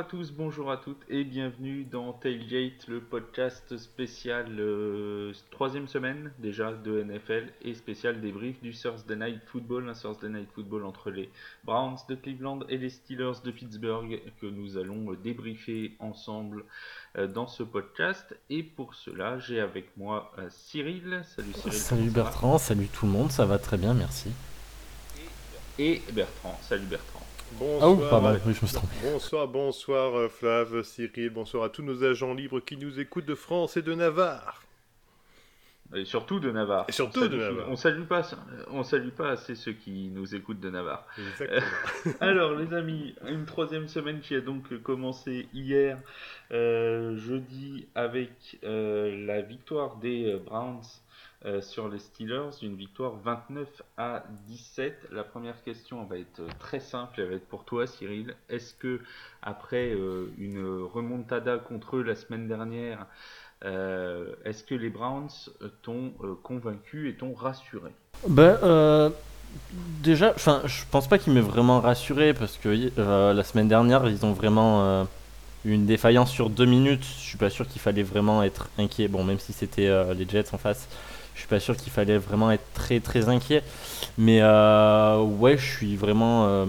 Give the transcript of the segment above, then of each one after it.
à tous, bonjour à toutes et bienvenue dans Tailgate, le podcast spécial euh, troisième semaine déjà de NFL et spécial débrief du Thursday Night Football, un Thursday Night Football entre les Browns de Cleveland et les Steelers de Pittsburgh que nous allons débriefer ensemble euh, dans ce podcast. Et pour cela, j'ai avec moi euh, Cyril. Salut Cyril. Salut Bertrand, salut tout le monde, ça va très bien, merci. Et Bertrand, salut Bertrand. Bonsoir, Bonsoir, bonsoir euh, Flav, Cyril, bonsoir à tous nos agents libres qui nous écoutent de France et de Navarre. Et surtout de Navarre. Et surtout de Navarre. On salue pas, on salue pas assez ceux qui nous écoutent de Navarre. Exactement. Alors les amis, une troisième semaine qui a donc commencé hier, euh, jeudi, avec euh, la victoire des Browns euh, sur les Steelers, une victoire 29 à 17. La première question va être très simple, elle va être pour toi Cyril. Est-ce que après euh, une remontada contre eux la semaine dernière, euh, est-ce que les Browns t'ont convaincu et t'ont rassuré? Ben, Déjà, je pense pas qu'ils m'aient vraiment rassuré parce que la semaine dernière, ils ont vraiment une défaillance sur deux minutes. Je suis pas sûr qu'il fallait vraiment être inquiet. Bon, même si c'était les Jets en face. Je suis pas sûr qu'il fallait vraiment être très très inquiet. Mais euh, ouais, je suis vraiment euh,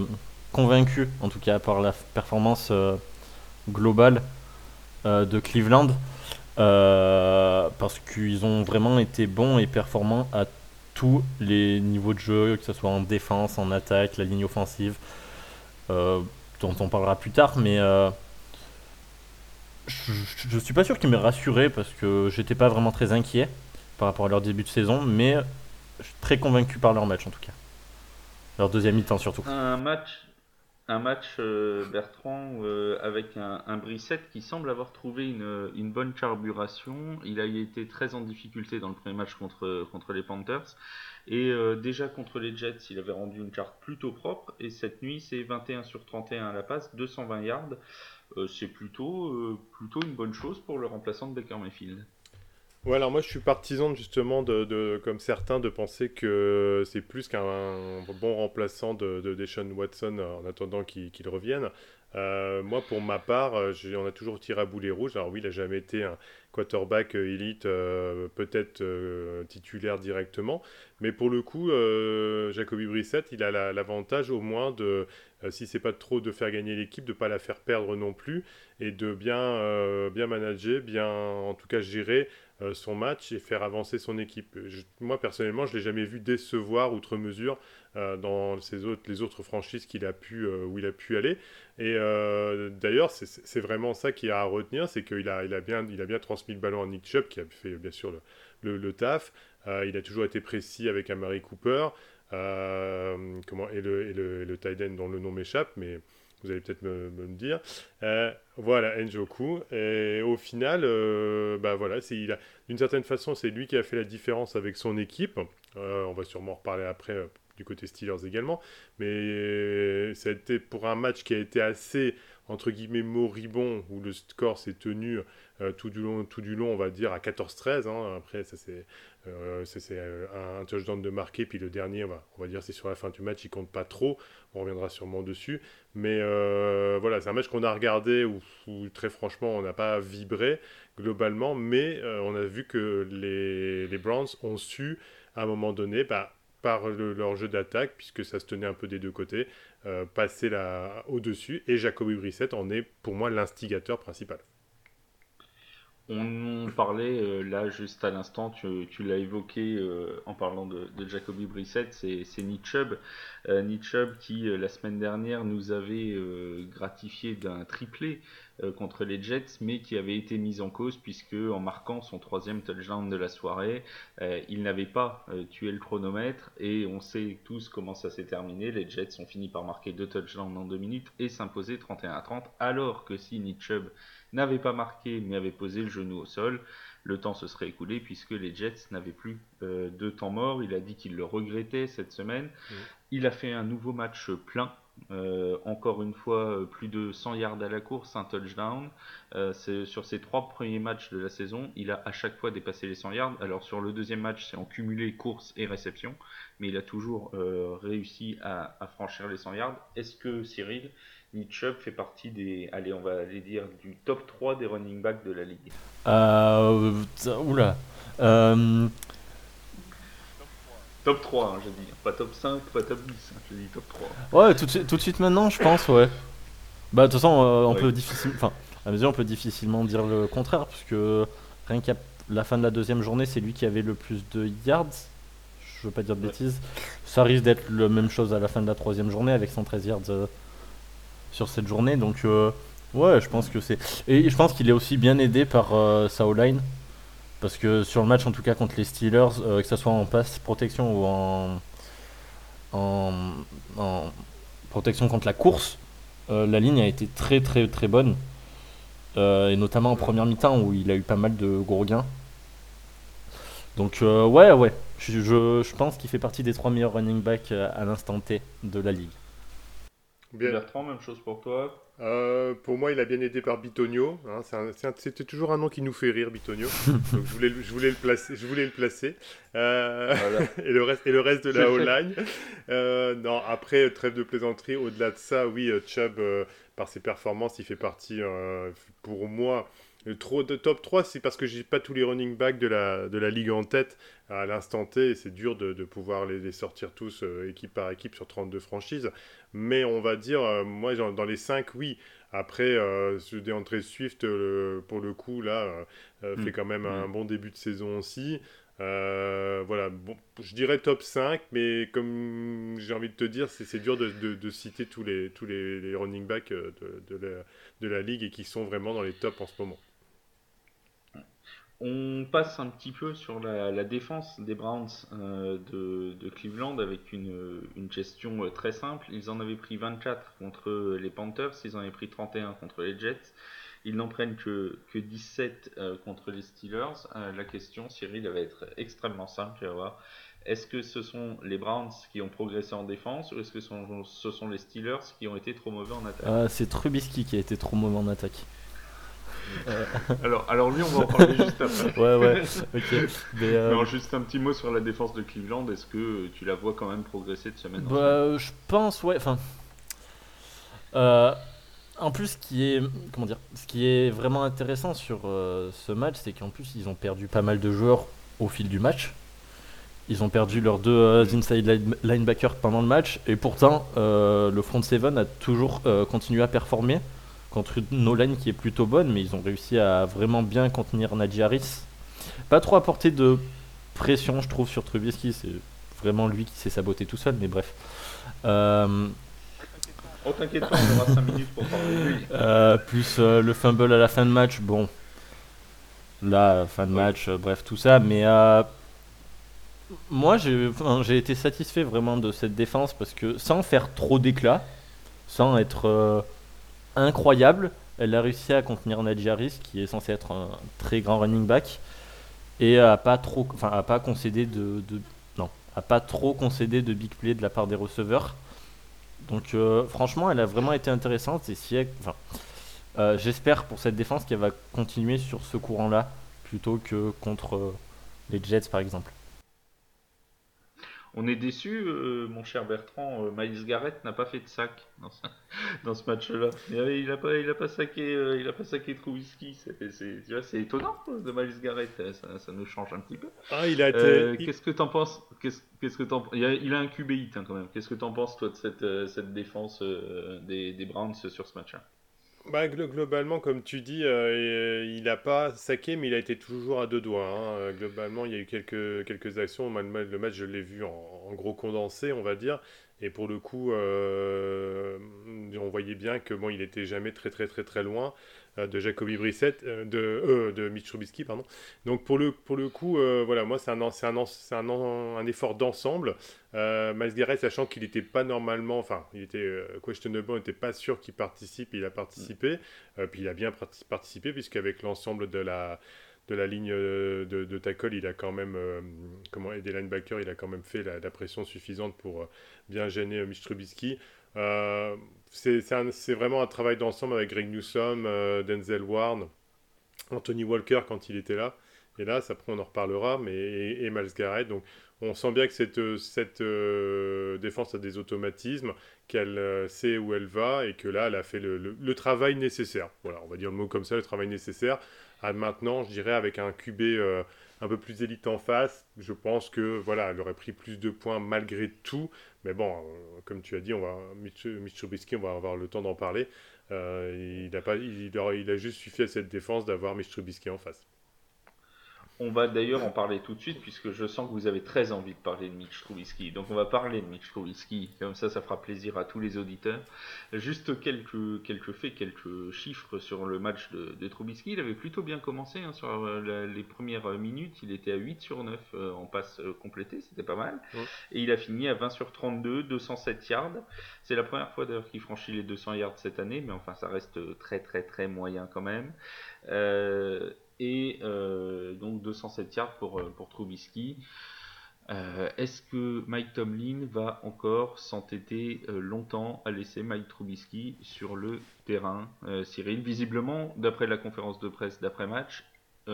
convaincu, en tout cas par la performance euh, globale de Cleveland. parce qu'ils ont vraiment été bons et performants à tous les niveaux de jeu, que ce soit en défense, en attaque, la ligne offensive, dont on parlera plus tard, mais je, ne suis pas sûr qu'ils m'aient rassuré parce que j'étais pas vraiment très inquiet par rapport à leur début de saison, mais très convaincu par leur match en tout cas. Leur deuxième mi-temps surtout. Un match, un match euh, Bertrand euh, avec un, un, Brissette qui semble avoir trouvé une, bonne carburation. Il a été très en difficulté dans le premier match contre, contre les Panthers. Et euh, déjà contre les Jets, il avait rendu une carte plutôt propre. Et cette nuit, c'est 21 sur 31 à la passe, 220 yards. c'est plutôt, plutôt une bonne chose pour le remplaçant de Baker Mayfield. Ouais, alors moi je suis partisan justement de, comme certains de penser que c'est plus qu'un bon remplaçant de, de Watson en attendant qu'il revienne. Euh, moi pour ma part, euh, on a toujours tiré à boulet rouge. Alors oui, il n'a jamais été un quarterback euh, élite, peut-être titulaire directement, mais pour le coup, Jacoby Brissett, il a l'avantage au moins de, si c'est pas trop de faire gagner l'équipe, de pas la faire perdre non plus et de bien, bien manager, bien en tout cas gérer euh, son match et faire avancer son équipe. moi personnellement, je l'ai jamais vu décevoir outre mesure euh, dans ses autres, les autres franchises qu'il a pu, euh, où il a pu aller. Et d'ailleurs, c'est vraiment ça qui a à retenir, c'est qu'il a, il a, bien, a bien transmis le ballon à Nick Chubb, qui a fait bien sûr le, le, taf. il a toujours été précis avec Amari Cooper. et le, et le, le tight dont le nom m'échappe, mais vous allez peut-être me, le dire. Euh, voilà, Enjoku. Et au final, euh, bah voilà, d'une certaine façon, c'est lui qui a fait la différence avec son équipe. Euh, on va sûrement en reparler après du côté Steelers également. Mais c'était pour un match qui a été assez, entre guillemets, moribond, où le score s'est tenu tout, du long, tout du long, on va dire, à 14-13. Hein. Après, ça c'est euh, c'est euh, un, touchdown de marqué, puis le dernier, on va, dire c'est sur la fin du match, il compte pas trop, on reviendra sûrement dessus. Mais euh, voilà, c'est un match qu'on a regardé où, très franchement on n'a pas vibré globalement, mais on a vu que les, les, Browns ont su à un moment donné, bah, par leur jeu d'attaque, puisque ça se tenait un peu des deux côtés, passer au-dessus, et Jacoby Brissett en est pour moi l'instigateur principal. On parlait euh, là juste à l'instant, tu, l'as évoqué euh, en parlant de, Jacoby Brissett, c'est Nick Chubb. Euh, qui la semaine dernière nous avait gratifié d'un triplé contre les Jets, mais qui avait été mis en cause puisque en marquant son troisième touchdown de la soirée, il n'avait pas tué le chronomètre et on sait tous comment ça s'est terminé. Les Jets ont fini par marquer deux touchdowns en deux minutes et s'imposer 31 à 30, alors que si Nick Chubb n'avait pas marqué mais avait posé le genou au sol, le temps se serait écoulé puisque les Jets n'avaient plus euh, de temps mort. Il a dit qu'il le regrettait cette semaine. Il a fait un nouveau match plein. Euh, encore une fois, euh, plus de 100 yards à la course, un touchdown. sur ses trois premiers matchs de la saison, il a à chaque fois dépassé les 100 yards. Alors sur le deuxième match, c'est en cumulé course et réception, mais il a toujours réussi à, à, franchir les 100 yards. Est-ce que Cyril, Nick Chubb fait partie des, allez, on va aller dire, du top 3 des running backs de la ligue? Euh, Oula. Euh... Top 3, hein, j'ai dit. Pas top 5, pas top 10. Hein, j'ai dit top 3. Ouais, tout de, tout de suite maintenant, je pense, ouais. Bah, de toute façon, euh, on peut difficilement. Enfin, à mesure, on peut difficilement dire le contraire, puisque rien qu'à la fin de la deuxième journée, c'est lui qui avait le plus de yards. Je veux pas dire de bêtises. Ça risque d'être la même chose à la fin de la troisième journée avec 113 yards euh, sur cette journée. Donc, euh, ouais, je pense que c'est. Et je pense qu'il est aussi bien aidé par sa O-line. Parce que sur le match, en tout cas contre les Steelers, que ce soit en passe protection ou en, en, protection contre la course, la ligne a été très très très bonne. et notamment en première mi-temps où il a eu pas mal de gros gains. Donc euh, ouais, ouais, je, je, pense qu'il fait partie des trois meilleurs running backs euh, à l'instant T de la ligue. Bien. Bertrand, même chose pour toi euh, Pour moi, il a bien aidé par Bitonio. Hein, C'était toujours un nom qui nous fait rire, Bitonio. Donc je voulais, je voulais le placer. Je voulais le placer. Euh, et, le reste, et le reste de la O-line. Euh, non, après, trêve de plaisanterie. Au-delà de ça, oui, Chubb, par ses performances, il fait partie, pour moi, le trop de top 3, c'est parce que j'ai pas tous les running backs de la, de la ligue en tête à l'instant T et c'est dur de, de, pouvoir les, les sortir tous euh, équipe par équipe sur 32 franchises. Mais on va dire, euh, moi dans les 5, oui. Après, euh, DeAndre Swift, pour le coup, là, euh, fait quand même un mm. bon début de saison aussi. voilà, bon, je dirais top 5, mais comme j'ai envie de te dire, c'est dur de, de, de, citer tous les, tous les, les running backs de, la, de la ligue et qui sont vraiment dans les tops en ce moment. On passe un petit peu sur la, défense des Browns euh, de, Cleveland avec une, gestion euh, très simple. Ils en avaient pris 24 contre les Panthers, ils en avaient pris 31 contre les Jets. Ils n'en prennent que, que 17 euh, contre les Steelers. la question, Cyril, va être extrêmement simple. Est-ce que ce sont les Browns qui ont progressé en défense ou est-ce que ce sont, les Steelers qui ont été trop mauvais en attaque? C'est Trubisky qui a été trop mauvais en attaque. Euh, alors, alors lui, on va en parler juste après. ouais, ouais, ok. Mais, euh, juste un petit mot sur la défense de Cleveland. Est-ce que tu la vois quand même progresser de semaine en bah, Je pense, ouais. Enfin, euh, en plus, ce qui est, comment dire, ce qui est vraiment intéressant sur ce match, c'est qu'en plus, ils ont perdu pas mal de joueurs au fil du match. Ils ont perdu leurs deux inside linebackers pendant le match, et pourtant, le front seven a toujours continué à performer contre une O-line qui est plutôt bonne, mais ils ont réussi à vraiment bien contenir Nadjaris. Pas trop apporter de pression, je trouve, sur Trubisky. C'est vraiment lui qui s'est saboté tout seul, mais bref. Euh... Oh, t'inquiète pas, on aura 5 minutes pour parler de lui. Euh, plus euh, le fumble à la fin de match, bon. Là, fin de match, bref, tout ça. Mais moi, j'ai été satisfait vraiment de cette défense parce que sans faire trop d'éclat, sans être incroyable. Elle a réussi à contenir Nadjaris, qui est censé être un très grand running back, et à pas trop, enfin de, non, de big play de la part des receveurs. Donc euh, franchement, elle a vraiment été intéressante et si enfin, euh, j'espère pour cette défense qu'elle va continuer sur ce courant-là plutôt que contre euh, les Jets par exemple. On est déçu, euh, mon cher Bertrand. Euh, Miles Garrett n'a pas fait de sac dans ce, match-là. Il n'a pas, il a pas saqué, euh, il a pas saqué Trubisky. C'est étonnant de Miles Garrett. Ça, nous change un petit peu. Ah, il a été. Qu'est-ce que t'en penses? Qu'est-ce que t'en il, a, il a un QB hein, quand même. Qu'est-ce que t'en penses toi de cette, cette défense des, des Browns sur ce match-là? Bah, globalement, comme tu dis, euh, il n'a pas saqué, mais il a été toujours à deux doigts. Hein. Euh, globalement, il y a eu quelques, quelques actions. Le match, je l'ai vu en, gros condensé, on va dire. Et pour le coup, euh, on voyait bien que bon, il était jamais très très très très loin. Euh, de Jacoby Brissett, euh, de, euh, de Mitch Trubisky, pardon. Donc pour le, pour le coup, voilà, moi c'est un, un, un, un, effort d'ensemble. Miles Garrett, sachant qu'il n'était pas normalement, enfin, il était questionable, on n'était pas sûr qu'il participe, il a participé, puis il a bien participé, puisqu'avec l'ensemble de la de la ligne de, de, il a quand même, comment, et des linebackers, il a quand même fait la pression suffisante pour bien gêner Mitch Trubisky. Euh, c'est vraiment un travail d'ensemble avec Greg Newsom, euh, Denzel Ward, Anthony Walker quand il était là. Et là, après, on en reparlera, mais et, Miles Garrett. Donc, on sent bien que cette, cette euh, défense a des automatismes, qu'elle sait où elle va et que là, elle a fait le, travail nécessaire. Voilà, on va dire le mot comme ça, le travail nécessaire. À maintenant, je dirais, avec un QB un peu plus élite en face, je pense que voilà, elle aurait pris plus de points malgré tout. Mais bon, comme tu as dit, on va, Mitch, Trubisky, on va avoir le temps d'en parler. il, a pas, il, a juste suffi à cette défense d'avoir Mitch en face. On va d'ailleurs en parler tout de suite puisque je sens que vous avez très envie de parler de Mitch Trubisky. Donc on va parler de Mitch Trubisky, comme ça ça fera plaisir à tous les auditeurs. Juste quelques, quelques faits, quelques chiffres sur le match de, Trubisky. Il avait plutôt bien commencé hein, sur euh, les premières minutes. Il était à 8 sur 9 euh, en passe euh, complétée, c'était pas mal. Et il a fini à 20 sur 32, 207 yards. C'est la première fois d'ailleurs qu'il franchit les 200 yards cette année, mais enfin ça reste très très très moyen quand même. Euh, et euh, donc 207 yards pour, euh, pour Trubisky. Euh, est-ce que Mike Tomlin va encore s'entêter longtemps à laisser Mike Trubisky sur le terrain? Cyril, visiblement, d'après la conférence de presse d'après-match,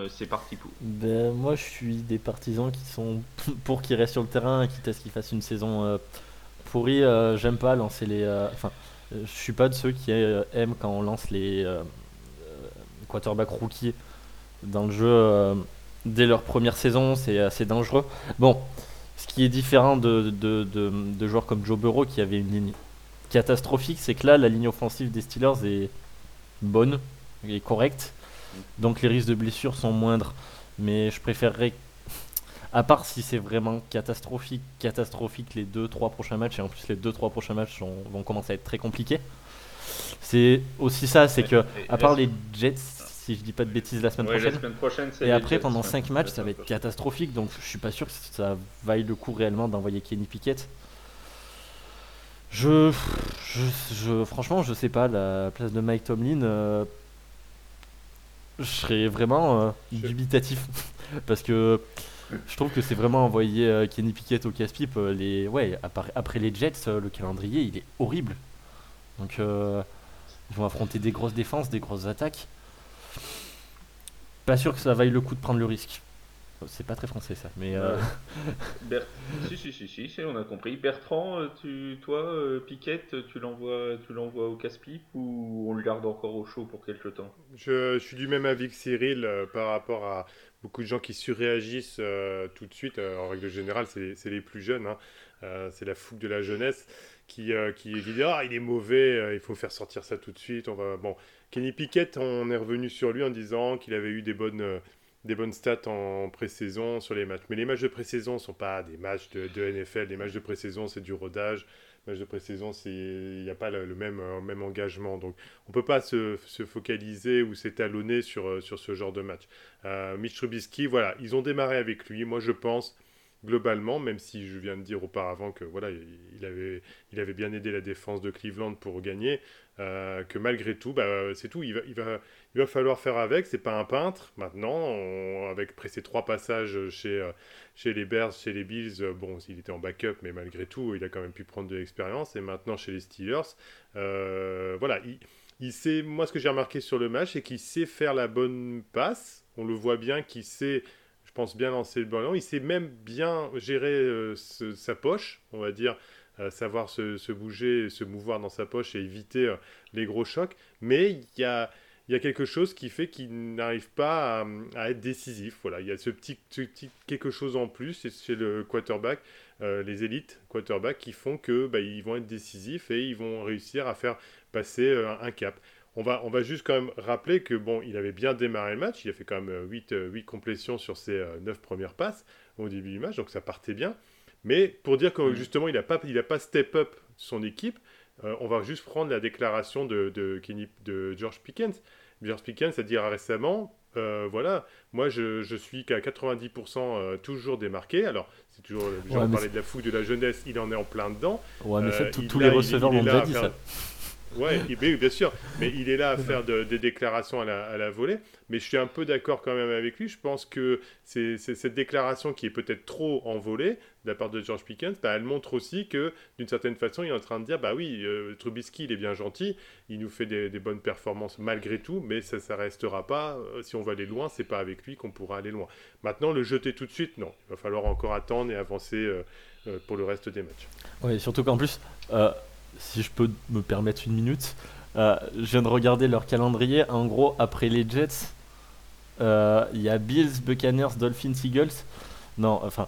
c'est parti pour. Ben, moi, je suis des partisans qui sont pour qu'il reste sur le terrain, quitte à ce qu'il fasse une saison pourrie. J'aime pas lancer les. Enfin, je suis pas de ceux qui aiment quand on lance les quarterbacks rookies dans le jeu euh, dès leur première saison, c'est assez dangereux. Bon, ce qui est différent de, de, de, joueurs comme Joe Burrow qui avait une ligne catastrophique, c'est que là, la ligne offensive des Steelers est bonne et correcte. Donc les risques de blessure sont moindres. Mais je préférerais, à part si c'est vraiment catastrophique, catastrophique les 2-3 prochains matchs, et en plus les 2-3 prochains matchs vont commencer à être très compliqués. C'est aussi ça, c'est que, à part les Jets, si je dis pas de bêtises la semaine prochaine. et après, pendant 5 matchs, ça va être catastrophique. Donc, je suis pas sûr que ça vaille le coup réellement d'envoyer Kenny Pickett. Je, je, franchement, je sais pas. La place de Mike Tomlin, euh, je serais vraiment euh, dubitatif parce que je trouve que c'est vraiment envoyer euh, Kenny Pickett au casse-pipe. les, ouais, après les Jets, le calendrier il est horrible. Donc, ils vont affronter des grosses défenses, des grosses attaques. Pas sûr que ça vaille le coup de prendre le risque. C'est pas très français ça, mais. Euh... si, si, si, si, on a compris. Bertrand, euh, tu, toi, euh, Piquette, tu l'envoies, tu l'envoies au casse-pipe ou on le garde encore au chaud pour quelque temps? Je, suis du même avis que Cyril euh, par rapport à beaucoup de gens qui surréagissent tout de suite. en règle générale, c'est les plus jeunes. Hein. c'est la fougue de la jeunesse qui, qui, qui dit Ah, il est mauvais, il faut faire sortir ça tout de suite. On va... Bon, Kenny Pickett, on est revenu sur lui en disant qu'il avait eu des bonnes, euh, des bonnes stats en pré-saison sur les matchs. Mais les matchs de pré-saison ne sont pas des matchs de, NFL. Les matchs de pré-saison, c'est du rodage. Les matchs de pré-saison, il n'y a pas le, même, euh, même engagement. Donc, on ne peut pas se, se, focaliser ou s'étalonner sur, euh, sur ce genre de match. Mitch Trubisky, voilà, ils ont démarré avec lui. Moi, je pense globalement, même si je viens de dire auparavant que voilà, il avait, il avait bien aidé la défense de Cleveland pour gagner, euh, que malgré tout, bah, c'est tout, il va, il, va, il va falloir faire avec, c'est pas un peintre. Maintenant, avec après trois passages chez, euh, chez les Bears, chez les Bills, euh, bon, il était en backup, mais malgré tout, il a quand même pu prendre de l'expérience, et maintenant chez les Steelers, voilà, il, il sait, moi ce que j'ai remarqué sur le match, c'est qu'il sait faire la bonne passe, on le voit bien qu'il sait bien lancer le ballon. Il sait même bien gérer euh, sa poche, on va dire, euh, savoir se, bouger, se mouvoir dans sa poche et éviter euh, les gros chocs. Mais il y a, y a quelque chose qui fait qu'il n'arrive pas à, être décisif. Voilà, il y a ce petit, petit quelque chose en plus chez le quarterback, les élites quarterback qui font que bah, ils vont être décisifs et ils vont réussir à faire passer un cap. On va, on va juste quand même rappeler que bon, il avait bien démarré le match. Il a fait quand même 8, euh, 8 euh, complétions sur ses 9 euh, premières passes au début du match, donc ça partait bien. Mais pour dire que mm. justement, il n'a pas, il a pas step up son équipe, on va juste prendre la déclaration de, de, de George Pickens. George Pickens a dit récemment voilà, moi je, je suis qu'à 90% toujours démarqué. Alors, c'est toujours, on parlait de la fougue de la jeunesse, il en est en plein dedans. Ouais, mais tous les receveurs l'ont déjà dit ça. Ouais, bien sûr, mais il est là à faire des déclarations à la, volée. Mais je suis un peu d'accord quand même avec lui. Je pense que c'est cette déclaration qui est peut-être trop en volée de la part de George Pickens, bah, elle montre aussi que d'une certaine façon, il est en train de dire bah oui, euh, Trubisky, il est bien gentil, il nous fait des, bonnes performances malgré tout, mais ça ne restera pas. Euh, si on va aller loin, c'est pas avec lui qu'on pourra aller loin. Maintenant, le jeter tout de suite, non. Il va falloir encore attendre et avancer euh, pour le reste des matchs. Oui, surtout qu'en plus si je peux me permettre une minute, euh, je viens de regarder leur calendrier. En gros, après les Jets, euh, il y a Bills, Buccaneers, Dolphins, Eagles. Non, enfin.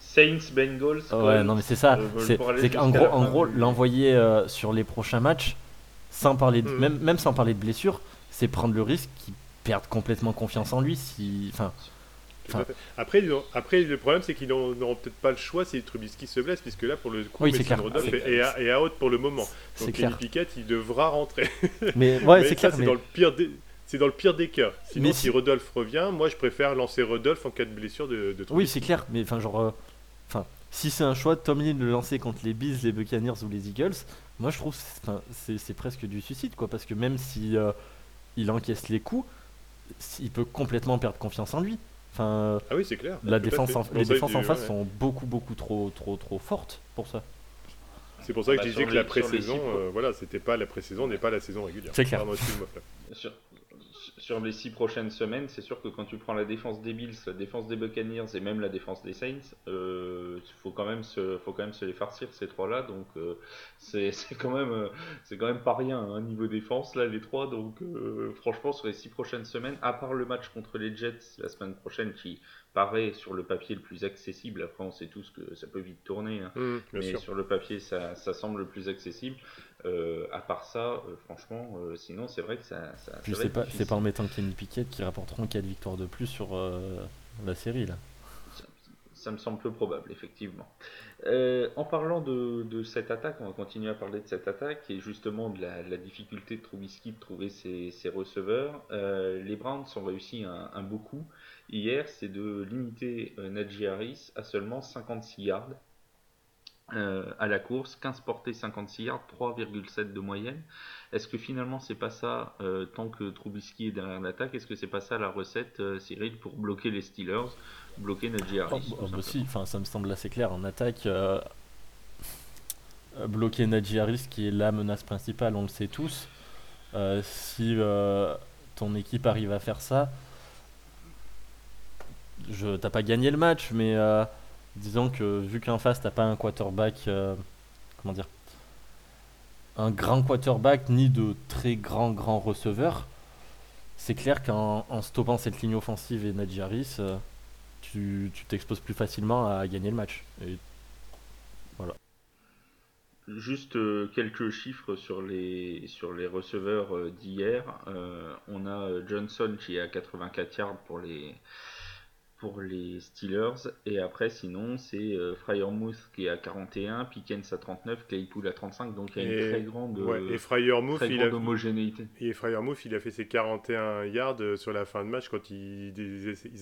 Saints, Bengals. Ouais, non, mais c'est ça. Euh, c'est qu'en gros, en gros l'envoyer sur les prochains matchs, sans parler de, hmm. même, même sans parler de blessure, c'est prendre le risque qu'ils perdent complètement confiance en lui. Si, enfin, après, après, le problème, c'est qu'ils n'auront peut-être pas le choix si Trubisky se blesse, puisque là, pour le coup, oui, Rodolphe est, à, out pour le moment. Donc, Kenny Pickett, il devra rentrer. Mais, ouais, c'est clair. C'est dans le pire des... C'est dans le pire des cas. Sinon, si... Rodolphe revient, moi, je préfère lancer Rodolphe en cas de blessure de, de Oui, c'est clair. Mais enfin, genre, euh, enfin, si c'est un choix de Tomlin de le lancer contre les Bees, les Buccaneers ou les Eagles, moi, je trouve, c'est presque du suicide, quoi. Parce que même si euh, il encaisse les coups, il peut complètement perdre confiance en lui. Enfin, ah oui, c'est clair. La défense les défenses en face sont beaucoup, beaucoup trop, trop, trop fortes pour ça. C'est pour ça que bah, je disais que la pré-saison, euh, voilà, c'était pas la pré-saison n'est pas la saison régulière. C'est clair sur les six prochaines semaines, c'est sûr que quand tu prends la défense des Bills, la défense des Buccaneers et même la défense des Saints, il euh, faut quand même se, faut quand même se les farcir ces trois-là. Donc euh, c'est quand même, euh, c'est quand même pas rien hein, niveau défense là les trois. Donc franchement sur les six prochaines semaines, à part le match contre les Jets la semaine prochaine qui paraît sur le papier le plus accessible. Après, on sait tous que ça peut vite tourner, hein. mmh, mais sur le papier, ça, ça, semble le plus accessible. Euh, à part ça, euh, franchement, euh, sinon, c'est vrai que ça. ça, c'est pas, pas en mettant Kenny Pickett qui rapporteront 4 victoires de plus sur la série là. Ça, me semble peu probable, effectivement. en parlant de, de, cette attaque, on va continuer à parler de cette attaque et justement de la, difficulté de Trubisky de trouver ses, ses receveurs. les Browns ont réussi un, un beau coup hier, c'est de limiter Najee Harris à seulement 56 yards euh, à la course, 15 portées, 56 yards, 3,7 de moyenne. Est-ce que finalement c'est pas ça, euh, tant que Trubisky est derrière l'attaque, est-ce que c'est pas ça la recette, Cyril, pour bloquer les Steelers, bloquer Najee Harris oh, bah enfin, Ça me semble assez clair en attaque. bloquer Najee Harris qui est la menace principale, on le sait tous. si ton équipe arrive à faire ça, je t'as pas gagné le match, mais euh, disons que vu qu'en face t'as pas un quarterback, euh, comment dire, un grand quarterback ni de très grand grand receveur, c'est clair qu'en stoppant cette ligne offensive et Najee Harris, euh, tu t'exposes plus facilement à gagner le match. Voilà. Juste quelques chiffres sur les, sur les receveurs d'hier. on a Johnson qui est à 84 yards pour les, pour les Steelers. Et après, sinon, c'est euh, Fryermuth qui est à 41, Pickens à 39, Claypool à 35. Donc il y a une très grande, et il a, homogénéité. Et Fryermuth, il a fait ses 41 yards euh, sur la fin de match quand ils,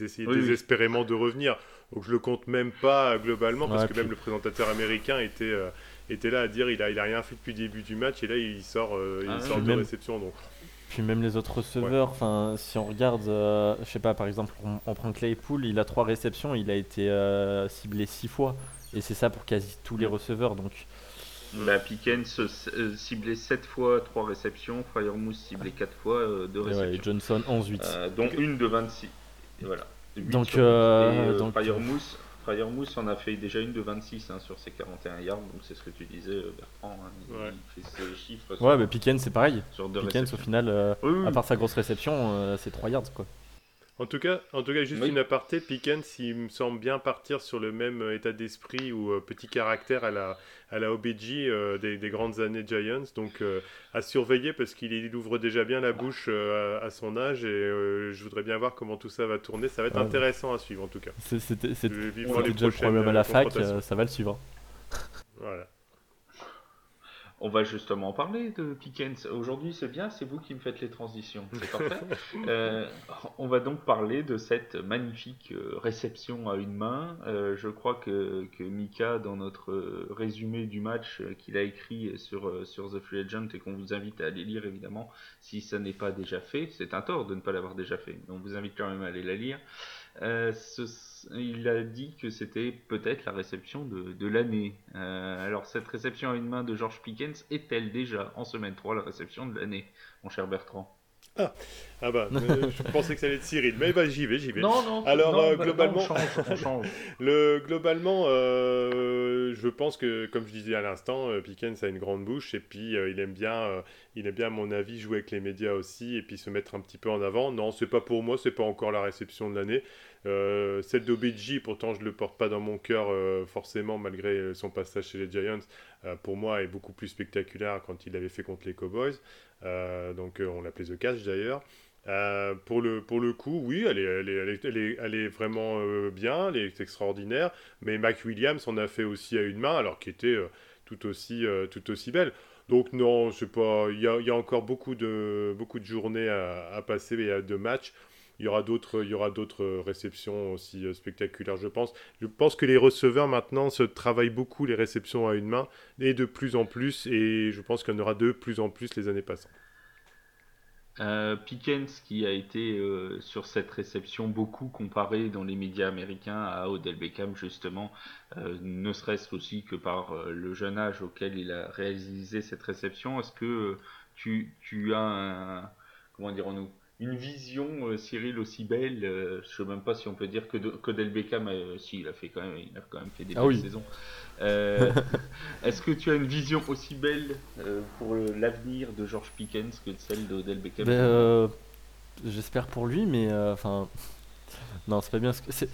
essayaient désespérément de revenir. Donc je le compte même pas globalement parce que même le présentateur américain était. Euh, était là à dire il a, il a rien fait depuis le début du match et là il sort, il ah sort de réception donc puis même les autres receveurs, enfin si on regarde, euh, je sais pas, par exemple, on, prend Claypool, il a trois réceptions, il a été euh, ciblé six fois, et c'est ça pour quasi tous les receveurs. Donc, bah, Pickens euh, ciblé 7 fois, 3 réceptions, Firemousse ciblé 4 fois, 2 réceptions. Et Johnson 11-8. donc une de 26. Et voilà. Donc, euh, donc Firemousse, Mousse en a fait déjà une de 26 hein, sur ses 41 yards, donc c'est ce que tu disais, euh, Bertrand. Hein, il fait ses chiffres. Ouais, mais Pickens, c'est pareil. Pickens, au final, euh, à part sa grosse réception, euh, c'est 3 yards. quoi. En tout cas, en tout cas juste une aparté, Pickens, il me semble bien partir sur le même euh, état d'esprit ou euh, petit caractère à la, à la OBG euh, des, des, grandes années Giants. Donc à surveiller parce qu'il ouvre déjà bien la bouche à son âge et je voudrais bien voir comment tout ça va tourner. Ça va être intéressant à suivre en tout cas. C'était déjà le problème à la fac, ça va le suivre. Voilà. On va justement parler de Pickens. Aujourd'hui, c'est bien, c'est vous qui me faites les transitions. C'est parfait. Euh, on va donc parler de cette magnifique euh, réception à une main. Euh, je crois que, que, Mika, dans notre résumé du match qu'il a écrit sur, sur The Free Agent et qu'on vous invite à aller lire évidemment, si ça n'est pas déjà fait, c'est un tort de ne pas l'avoir déjà fait. on vous invite quand même à aller la lire. Euh, il a dit que c'était peut-être la réception de, l'année. Euh, alors cette réception à une main de George Pickens est-elle déjà en semaine 3 la réception de l'année, mon cher Bertrand? Ah. ah bah, euh, je pensais que ça allait être Cyril, mais bah, j'y vais, j'y vais. Non, non, Alors, euh, bah, globalement, on change, on change. le, globalement, euh, je pense que, comme je disais à l'instant, Pickens a une grande bouche et puis il aime bien, il aime bien, à mon avis, jouer avec les médias aussi et puis se mettre un petit peu en avant. Non, c'est pas pour moi, c'est pas encore la réception de l'année. celle d'OBJ, pourtant, je le porte pas dans mon cœur forcément, malgré son passage chez les Giants. pour moi, est beaucoup plus spectaculaire quand il l'avait fait contre les Cowboys. Euh, donc euh, on l'appelait The Cash d'ailleurs. Euh, pour, le, pour le coup, oui, elle est, elle est, elle est, vraiment bien, elle est extraordinaire, mais Mac Williams en a fait aussi à une main, alors qui était tout, aussi, tout aussi belle. Donc non, c'est pas, il y a, encore beaucoup de, beaucoup de journées à, à passer et de matchs. Il y aura d'autres, il y aura d'autres réceptions aussi spectaculaires, je pense. Je pense que les receveurs maintenant se travaillent beaucoup les réceptions à une main et de plus en plus, et je pense qu'il y en aura de plus en plus les années passantes. Euh, Pickens qui a été euh, sur cette réception beaucoup comparé dans les médias américains à Odell Beckham justement, euh, ne serait-ce aussi que par euh, le jeune âge auquel il a réalisé cette réception. Est-ce que tu, tu as un, comment dirons-nous, une vision, Cyril, aussi belle Je Je sais même pas si on peut dire que qu'Odell Beckham, si il a fait quand même, il a quand même fait des ah belles saisons. Euh, est-ce que tu as une vision aussi belle euh, pour l'avenir de George Pickens que celle d'Odell Beckham ben, euh, J'espère pour lui, mais enfin. non, c'est pas bien ce que c'est.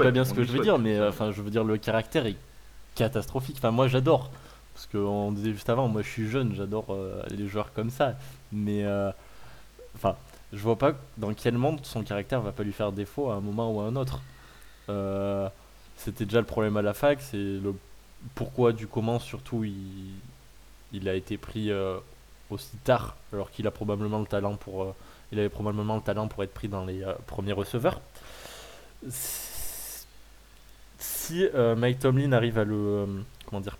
pas bien ce que je veux dire, mais enfin, je veux dire le caractère est catastrophique. Enfin, moi, j'adore parce qu'on disait juste avant, moi, je suis jeune, j'adore les joueurs comme ça, mais enfin, je vois pas dans quel monde son caractère va pas lui faire défaut à un moment ou à un autre. Euh, c'était déjà le problème à la fac, c'est le pourquoi du comment surtout il, il a été pris euh, aussi tard alors qu'il a probablement le talent pour euh, il avait probablement le talent pour être pris dans les premiers receveurs. Si Mike Tomlin arrive à le comment dire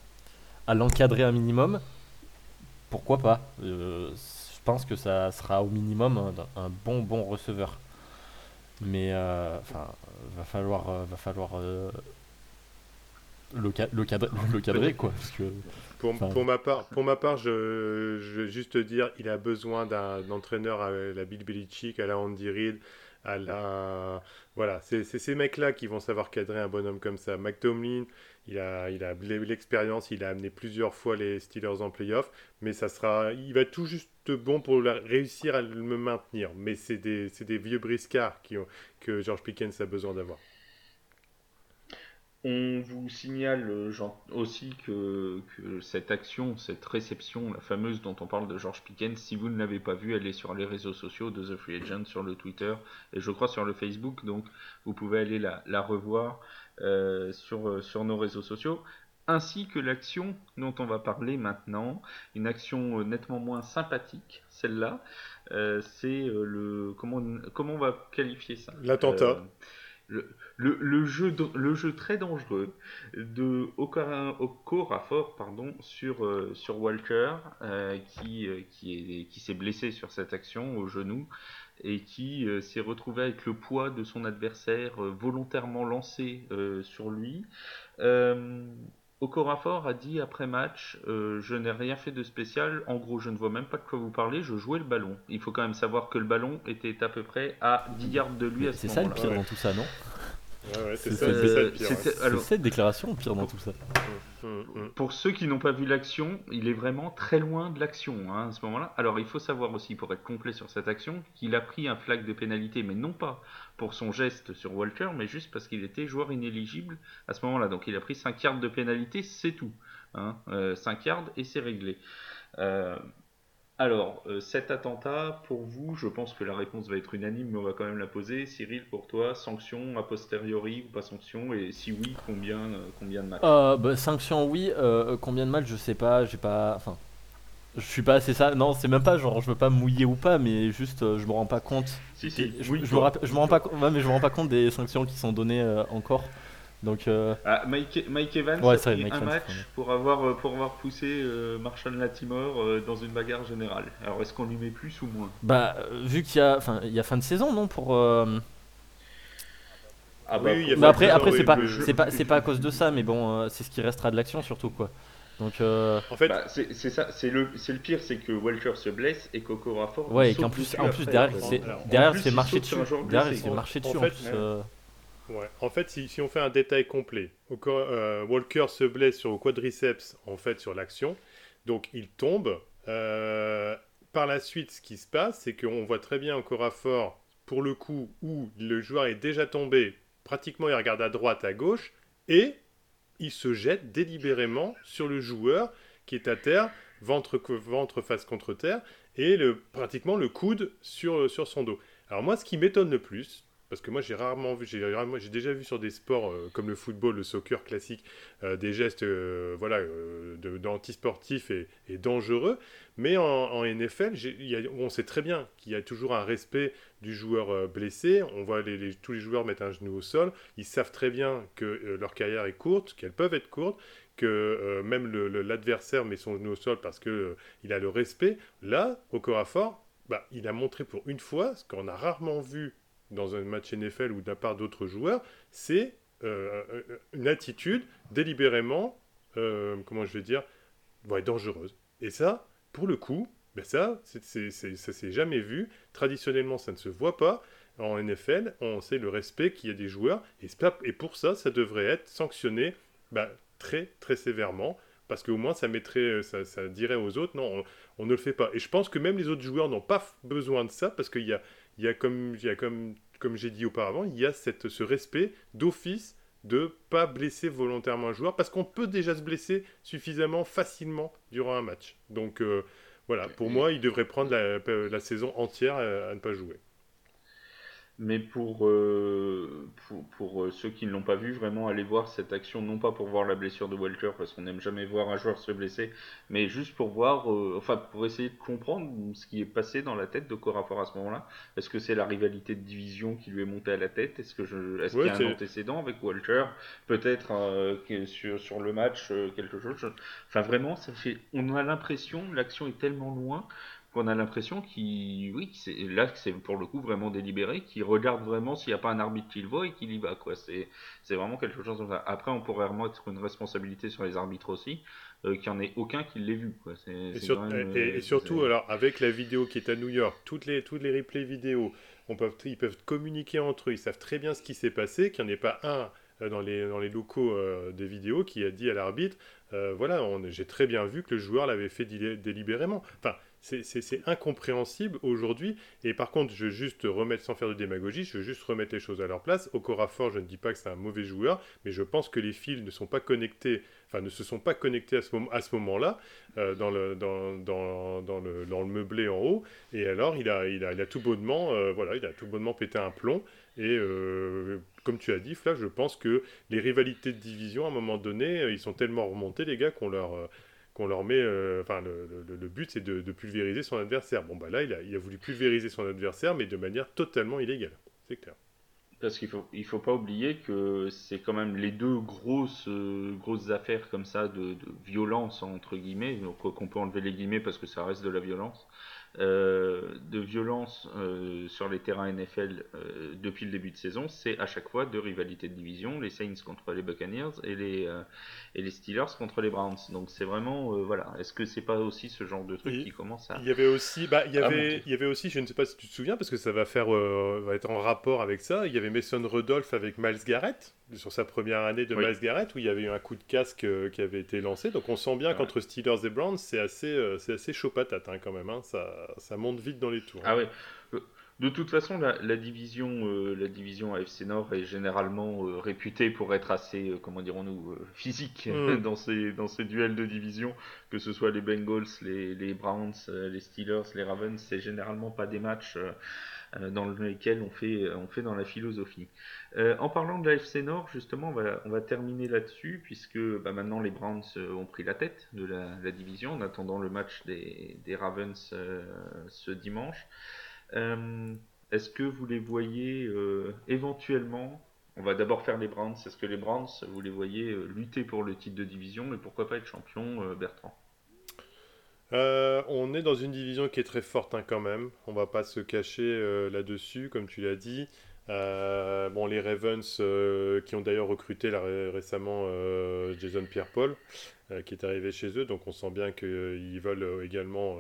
à l'encadrer un minimum, pourquoi pas pense que ça sera au minimum un, un bon bon receveur. Mais enfin va falloir, euh, va falloir euh, le, le, cadre, le cadrer quoi. Parce que, pour, pour, ma part, pour ma part je, je vais juste dire il a besoin d'un entraîneur à la Bill Belichick, à la Andy Reid, à la... Voilà, c'est ces mecs-là qui vont savoir cadrer un bonhomme comme ça. McTomlin, il a il a l'expérience, il a amené plusieurs fois les Steelers en playoff, mais ça sera, il va tout juste bon pour réussir à me maintenir. Mais c'est des, vieux briscards que George Pickens a besoin d'avoir. On vous signale euh, aussi que, cette action, cette réception, la fameuse dont on parle de George Pickens, si vous ne l'avez pas vue, elle est sur les réseaux sociaux de The Free Agent, sur le Twitter et je crois sur le Facebook, donc vous pouvez aller la, revoir euh, euh, sur nos réseaux sociaux ainsi que l'action dont on va parler maintenant, une action nettement moins sympathique, celle-là. c'est le comment comment on va qualifier ça? L'attentat le, jeu, le jeu très dangereux de Okorafor pardon, sur, euh, sur Walker euh, qui, euh, qui, qui s'est blessé sur cette action au genou et qui s'est retrouvé avec le poids de son adversaire volontairement lancé sur lui. Okorafor a dit après match Je n'ai rien fait de spécial, en gros, je ne vois même pas de quoi vous parlez, je jouais le ballon. Il faut quand même savoir que le ballon était à peu près à 10 yards de lui à ce moment-là. C'est ça le pire dans tout ça, non? C'est ça, cette déclaration pire dans tout ça. Mm, mm, mm. Pour ceux qui n'ont pas vu l'action, il est vraiment très loin de l'action hein, à ce moment-là. Alors il faut savoir aussi, pour être complet sur cette action, qu'il a pris un flag de pénalité, mais non pas pour son geste sur Walker, mais juste parce qu'il était joueur inéligible à ce moment-là. Donc il a pris 5 yards de pénalité, c'est tout. Hein, 5 euh, yards et c'est réglé. Euh, alors, euh, cet attentat, pour vous, je pense que la réponse va être unanime, mais on va quand même la poser. Cyril, pour toi, sanction a posteriori ou pas sanction? Et si oui, combien, euh, combien de matchs? Euh, bah, Sanction, oui. combien de matchs? Je sais pas. J'ai pas. Enfin, je suis pas assez ça. Non, c'est même pas genre je veux pas mouiller ou pas, mais juste je me rends pas compte. Si, si, je, me je me rends pas, ouais, mais je me rends pas compte des sanctions qui sont données encore. Donc, euh... ah, Mike, Mike, Evans a pris un match pour avoir, euh, pour avoir poussé euh, Marshall Latimore euh, dans une bagarre générale. Alors est-ce qu'on lui met plus ou moins? Bah, vu qu'il y a, enfin, il y a fin de saison, non pour. Ah bah, mais après, après c'est pas, c'est pas, c'est pas à cause de ça, mais bon, c'est ce qui restera de l'action surtout quoi. Donc, en fait, bah, c'est ça, c'est le, c'est le pire, c'est que Walker se blesse et Coco Rafford. Ouais, et qu'en plus, en plus derrière, c'est, derrière, c'est marché dessus. Derrière, c'est marché dessus en, fait, en En fait, si, on fait un détail complet, euh, Walker se blesse sur le quadriceps, en fait, sur l'action. Donc, il tombe. Euh, par la suite, ce qui se passe, c'est qu'on voit très bien encore à fort, pour le coup, où le joueur est déjà tombé, pratiquement il regarde à droite, à gauche, et il se jette délibérément sur le joueur qui est à terre, ventre, face contre terre, et pratiquement le coude sur son dos. Alors moi, ce qui m'étonne le plus, parce que moi, j'ai rarement vu, j'ai, déjà vu sur des sports euh, comme le football, le soccer classique, euh, des gestes euh, voilà, d'antisportifs et, et, dangereux. Mais en, NFL, on sait très bien qu'il y a toujours un respect du joueur blessé. On voit tous les joueurs mettre un genou au sol. Ils savent très bien que leur carrière est courte, qu'elles peuvent être courtes, que même l'adversaire met son genou au sol parce qu'il il a le respect. Là, au corps à fort, bah, il a montré pour une fois ce qu'on a rarement vu dans un match NFL ou la part d'autres joueurs, c'est euh, euh, une attitude délibérément, euh, comment je vais dire, ouais, dangereuse. Et ça, pour le coup, ben ça, c'est, ça s'est jamais vu. Traditionnellement, ça ne se voit pas. En NFL, on sait le respect qu'il y a des joueurs, et, pour ça, ça devrait être sanctionné ben, très, très sévèrement, parce qu'au moins, ça, mettrait, ça, ça, dirait aux autres, non, on, on, ne le fait pas. Et je pense que même les autres joueurs n'ont pas besoin de ça, parce qu'il y a, il y a comme, il y a comme, comme j'ai dit auparavant, il y a cette, ce respect d'office de pas blesser volontairement un joueur parce qu'on peut déjà se blesser suffisamment facilement durant un match. Donc euh, voilà, pour moi, il devrait prendre la, la saison entière à, ne pas jouer. Mais pour, euh, pour, pour, euh, ceux qui ne l'ont pas vu, vraiment aller voir cette action, non pas pour voir la blessure de Walter, parce qu'on n'aime jamais voir un joueur se blesser, mais juste pour voir, euh, enfin pour essayer de comprendre ce qui est passé dans la tête de Corafor à ce moment-là. Est-ce que c'est la rivalité de division qui lui est montée à la tête? Est-ce que je, est-ce qu'il y a un antécédent avec Walter Peut-être sur, sur le match quelque chose? Enfin vraiment, ça fait, on a l'impression, l'action est tellement loin qu'on a l'impression qu'il, oui, c'est là c'est pour le coup vraiment délibéré, qu'il regarde vraiment s'il n'y a pas un arbitre qui le voit et qu'il y va quoi. C'est, c'est vraiment quelque chose. Comme ça. Après, on pourrait remettre une responsabilité sur les arbitres aussi, euh, qu'il n'y en ait aucun qui l'ait vu quoi. C'est, et, euh, surtout, alors avec la vidéo qui est à New York, toutes les toutes les replays vidéo, on peut, ils peuvent communiquer entre eux, ils savent très bien ce qui s'est passé, qu'il n'y en ait pas un euh, dans les, dans les locaux des vidéos qui a dit à l'arbitre, voilà, j'ai très bien vu que le joueur l'avait fait délibérément. Enfin, c'est incompréhensible aujourd'hui. Et par contre, je veux juste remettre, sans faire de démagogie, je veux juste remettre les choses à leur place. Okorafor, je ne dis pas que c'est un mauvais joueur, mais je pense que les fils ne sont pas connectés, enfin ne se sont pas connectés à ce, moment-là, euh, dans, le, meublé en haut. Et alors, il a, a, tout bonnement, euh, voilà, il a tout bonnement pété un plomb. Et euh, comme tu as dit, Flash, je pense que les rivalités de division, à un moment donné, ils sont tellement remontés, les gars, qu'on leur qu'on leur met. Euh, enfin, le, but, c'est de, pulvériser son adversaire. Bon, bah là, il a, voulu pulvériser son adversaire, mais de manière totalement illégale. C'est clair. Parce qu'il faut, il faut pas oublier que c'est quand même les deux grosses, euh, grosses affaires comme ça de, de violence, entre guillemets, donc qu'on peut enlever les guillemets parce que ça reste de la violence, euh, de violence euh, sur les terrains NFL euh, depuis le début de saison, c'est à chaque fois deux rivalités de division, les Saints contre les Buccaneers et les, et les Steelers contre les Browns. Donc c'est vraiment, voilà, est-ce que c'est pas aussi ce genre de truc qui commence à... Il y avait aussi, bah, il y avait, il y avait aussi, je ne sais pas si tu te souviens, parce que ça va faire, va être en rapport avec ça, il y avait Mason Rudolph avec Miles Garrett, sur sa première année de Miles Garrett, où il y avait eu un coup de casque qui avait été lancé. Donc on sent bien qu'entre Steelers et Browns, c'est assez, c'est assez chaud patate hein, quand même. Hein. Ça, ça monte vite dans les tours. Ah oui. De toute façon, la, division, euh, la division AFC Nord est généralement euh, réputée pour être assez, euh, comment dirons-nous, physique mm. dans, ces, dans ces duels de division, que ce soit les Bengals, les, les Browns, les Steelers, les Ravens, c'est généralement pas des matchs dans lesquels on fait, on fait dans la philosophie. en parlant de l'AFC Nord, justement, on va, on va terminer là-dessus, puisque bah, maintenant les Browns ont pris la tête de la, la, division en attendant le match des, des Ravens ce dimanche. Euh, est-ce que vous les voyez euh, éventuellement on va d'abord faire les Browns. Est-ce que les Browns, vous les voyez euh, lutter pour le titre de division et pourquoi pas être champion, Bertrand? On est dans une division qui est très forte hein, quand même. On va pas se cacher là-dessus, comme tu l'as dit. bon, les Ravens, qui ont d'ailleurs recruté récemment Jason Pierre-Paul, qui est arrivé chez eux, donc on sent bien qu'ils veulent également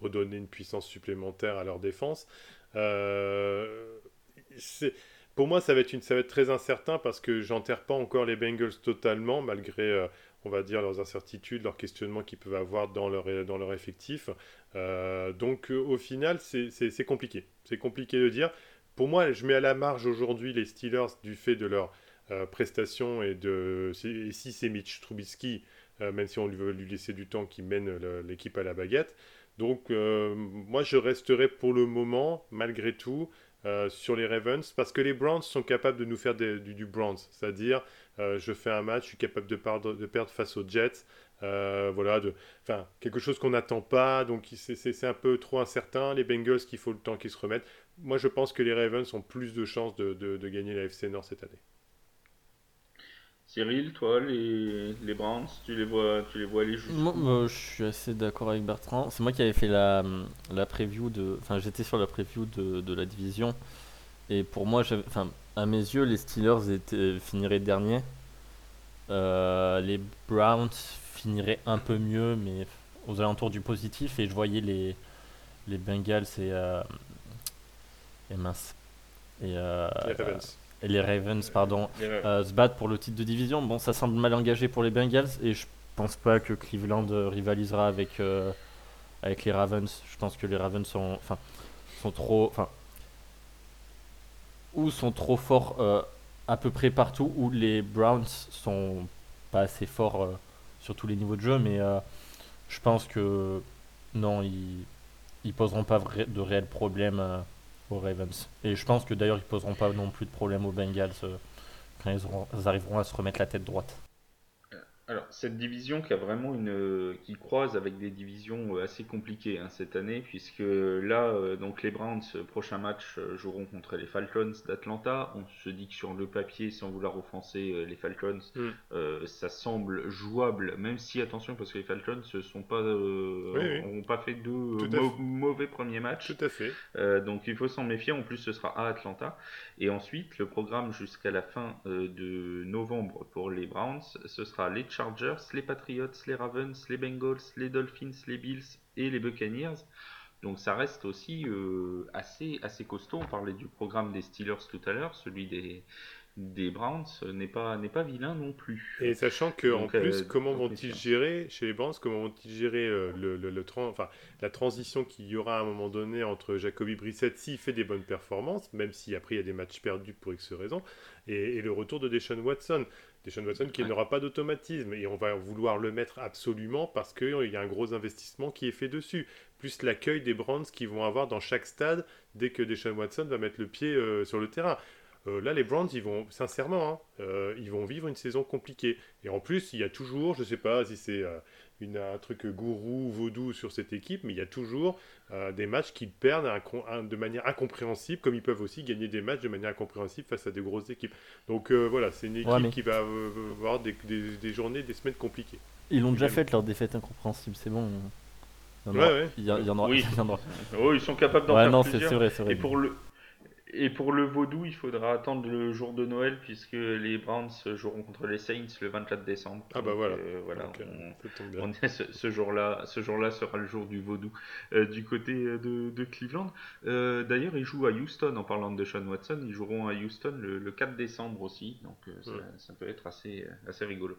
redonner une puissance supplémentaire à leur défense. Euh, pour moi, ça va, être une, très incertain parce que j'enterre pas encore les Bengals totalement, malgré, euh, on va dire, leurs incertitudes, leurs questionnements qu'ils peuvent avoir dans leur, dans leur effectif. Euh, donc, au final, c'est compliqué. C'est compliqué de dire. Pour moi, je mets à la marge aujourd'hui les Steelers du fait de leur prestation et de et si c'est Mitch Trubisky, même si on veut lui laisser du temps, qui mène l'équipe à la baguette. Donc euh, moi je resterai pour le moment, malgré tout, euh, sur les Ravens, parce que les Browns sont capables de nous faire du, du Browns, c'est-à-dire euh, je fais un match, je suis capable de, perdre, de perdre face aux Jets, voilà, de, enfin quelque chose qu'on n'attend pas, donc c'est un peu trop incertain. Les Bengals, qu'il faut le temps qu'ils se remettent. Moi je pense que les Ravens ont plus de chances de, de gagner la FC Nord cette année. Cyril, toi, les, les Browns, tu les vois, tu les vois aller jusqu'où? Moi, je suis assez d'accord avec Bertrand. C'est moi qui avais fait la, la preview de. Enfin, j'étais sur la preview de, de, la division. Et pour moi, enfin, à mes yeux, les Steelers étaient, finiraient dernier. Euh, les Browns finiraient un peu mieux, mais aux alentours du positif. Et je voyais les, les Bengals et. Euh, et mince. Et, euh, les Ravens et les Ravens, pardon, euh, se battent pour le titre de division. Bon, ça semble mal engagé pour les Bengals et je pense pas que Cleveland rivalisera avec, euh, avec les Ravens. Je pense que les Ravens sont, enfin, sont trop, enfin, ou sont trop forts euh, à peu près partout, ou les Browns sont pas assez forts sur tous les niveaux de jeu, mais je pense que non, ils, poseront pas de réels problèmes aux Ravens. Et je pense que d'ailleurs, ils poseront pas non plus de problème aux Bengals euh, quand ils, arriveront à se remettre la tête droite. Alors, cette division qui a vraiment une. qui croise avec des divisions euh, assez compliquées hein, cette année, puisque là, euh, donc les Browns, prochain match, joueront contre les Falcons d'Atlanta. On se dit que sur le papier, sans vouloir offenser les Falcons, mm. ça semble jouable, même si, attention, parce que les Falcons ne sont pas, ont pas fait de mauvais premiers matchs. Tout à fait. donc il faut s'en méfier. En plus, ce sera à Atlanta. Et ensuite, le programme jusqu'à la fin de novembre pour les Browns, ce sera les Chargers, les Patriots, les Ravens, les Bengals, les Dolphins, les Bills et les Buccaneers. Donc ça reste aussi euh, assez, assez costaud. On parlait du programme des Steelers tout à l'heure, celui des, des Browns n'est pas, n'est pas vilain non plus. Et sachant que en plus, euh, comment vont-ils gérer chez les Browns, comment vont-ils gérer euh, le, le, enfin, la transition qu'il y aura à un moment donné entre Jacoby Brissett s'il fait des bonnes performances, même si après il y a des matchs perdus pour X raisons, et, et le retour de Deshaun Watson? Deshaun Watson qui n'aura pas d'automatisme et on va vouloir le mettre absolument parce qu'il y a un gros investissement qui est fait dessus. Plus l'accueil des Browns qu'ils vont avoir dans chaque stade dès que Deshaun Watson va mettre le pied euh, sur le terrain. Euh, là, les Browns, ils vont, sincèrement, hein, euh, ils vont vivre une saison compliquée. Et en plus, il y a toujours, je ne sais pas si c'est un truc gourou, vaudou sur cette équipe, mais il y a toujours euh, des matchs qu'ils perdent de manière incompréhensible, comme ils peuvent aussi gagner des matchs de manière incompréhensible face à des grosses équipes. Donc euh, voilà, c'est une équipe qui va euh, avoir des, journées, des semaines compliquées. Ils l'ont déjà fait, leur défaite incompréhensible, c'est bon. Il y en, ouais, Il y, en aura. Oui. Oh, ils sont capables d'en ouais, faire non, c'est vrai, c'est vrai. Et pour le, et pour le vaudou, il faudra attendre le jour de Noël puisque les Browns joueront contre les Saints le 24 décembre. Ah bah voilà. Euh, voilà on, ce, jour-là, ce jour-là sera le jour du vaudou euh, du côté euh, de, Cleveland. D'ailleurs, ils jouent à Houston en parlant de Sean Watson. Ils joueront à Houston le, 4 décembre aussi, donc ça, peut être assez, assez rigolo.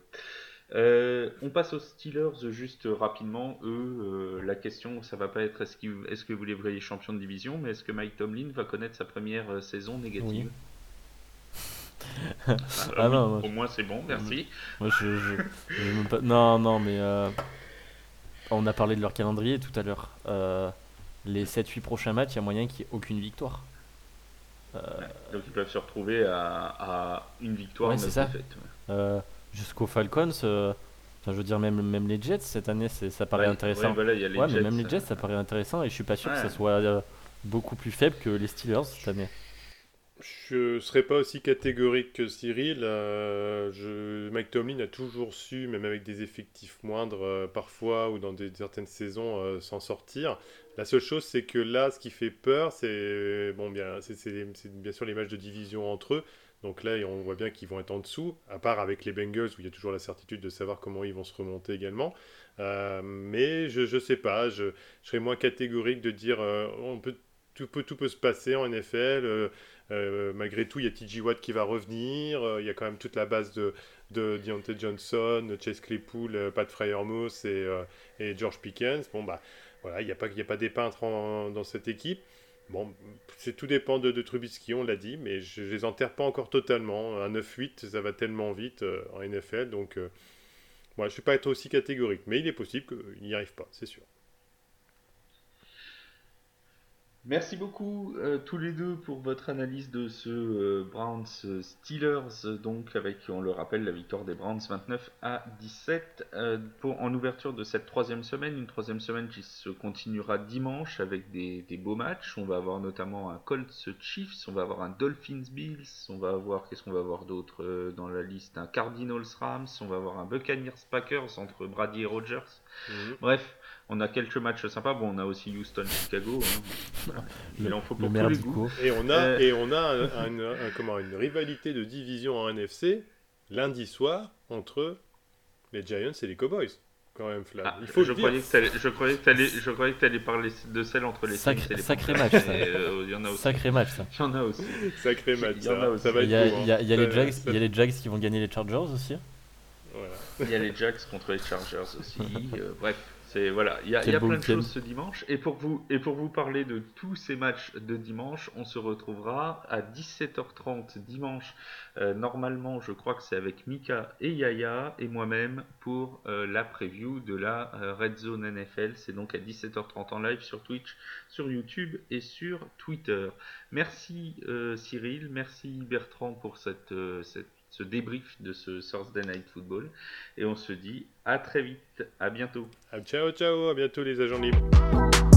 Euh, on passe aux Steelers juste rapidement. Eux, la question, ça va pas être est-ce, est que vous les voyez champions de division, mais est-ce que Mike Tomlin va connaître sa première saison négative? Ah, ah non, au moins c'est bon, merci. Moi, je, Non, non, mais on a parlé de leur calendrier tout à l'heure. les 7-8 prochains matchs, il y a moyen qu'il n'y ait aucune victoire. donc ils peuvent se retrouver à, une victoire, ouais, c'est ça. Euh, jusqu'aux Falcons. Euh, je veux dire, même, même les Jets cette année, ça paraît intéressant. Ouais, mais même les Jets, ça paraît intéressant et je suis pas sûr que ça soit euh, beaucoup plus faible que les Steelers cette année. Je serais pas aussi catégorique que Cyril. je... Mike Tomlin a toujours su, même avec des effectifs moindres parfois ou dans des, certaines saisons, s'en sortir. La seule chose, c'est que là, ce qui fait peur, c'est bon, bien, c'est bien sûr les de division entre eux. Donc là, on voit bien qu'ils vont être en dessous, à part avec les Bengals où il y a toujours la certitude de savoir comment ils vont se remonter également. Euh, mais je ne sais pas, je, serais moins catégorique de dire euh, peut, tout, peut, se passer en NFL. Euh, malgré tout, il y a TJ Watt qui va revenir. il y a quand même toute la base de, de Deontay Johnson, Chase Claypool, Pat Fryermuth et, et George Pickens. Bon, bah voilà, il n'y a pas, pas des peintres dans cette équipe. Bon, c'est tout dépend de, Trubisky, on l'a dit, mais je, ne les enterre pas encore totalement. Un 9-8, ça va tellement vite euh, en NFL, donc euh, je ne vais pas être aussi catégorique, mais il est possible qu'il n'y arrive pas, c'est sûr. Merci beaucoup euh, tous les deux pour votre analyse de ce euh, Browns Steelers, donc avec, on le rappelle, la victoire des Browns 29 à 17 euh, pour, en ouverture de cette troisième semaine, une troisième semaine qui se continuera dimanche avec des, des beaux matchs. On va avoir notamment un Colts Chiefs, on va avoir un Dolphins Bills, on va avoir, qu'est-ce qu'on va avoir d'autre dans la liste? Un Cardinals Rams, on va avoir un Buccaneers Packers entre Brady et Rogers. Mhm. Bref, on a quelques matchs sympas. Bon, on a aussi Houston, Chicago. Hein. Il en faut pour tous les goûts. Et on a, euh, et on a comment, une rivalité de division en NFC lundi soir entre les Giants et les Cowboys. Quand même, Flav. Ah, Il faut je, croyais que je croyais que tu allais, parler de celle entre les Sacré, et les Sacré match, ça. Euh, y en a aussi. Sacré match, ça. Il y en a aussi. Sacré match, ça. ça va être Il y a, il y a, il y a les Jags, il y a les Jags qui vont gagner les Chargers aussi. Voilà. Il y a les Jags contre les Chargers aussi. Euh, bref voilà, il y a, plein de choses ce dimanche. Et pour vous et pour vous parler de tous ces matchs de dimanche, on se retrouvera à 17h30 dimanche. Euh, normalement, je crois que c'est avec Mika et Yaya et moi-même pour euh, la preview de la euh, Red Zone NFL. C'est donc à 17h30 en live sur Twitch, sur YouTube et sur Twitter. Merci Cyril, merci Bertrand pour cette, cette ce débrief de ce Thursday Night Football. Et on se dit à très vite, à bientôt. Ciao, ciao, à bientôt les agents libres.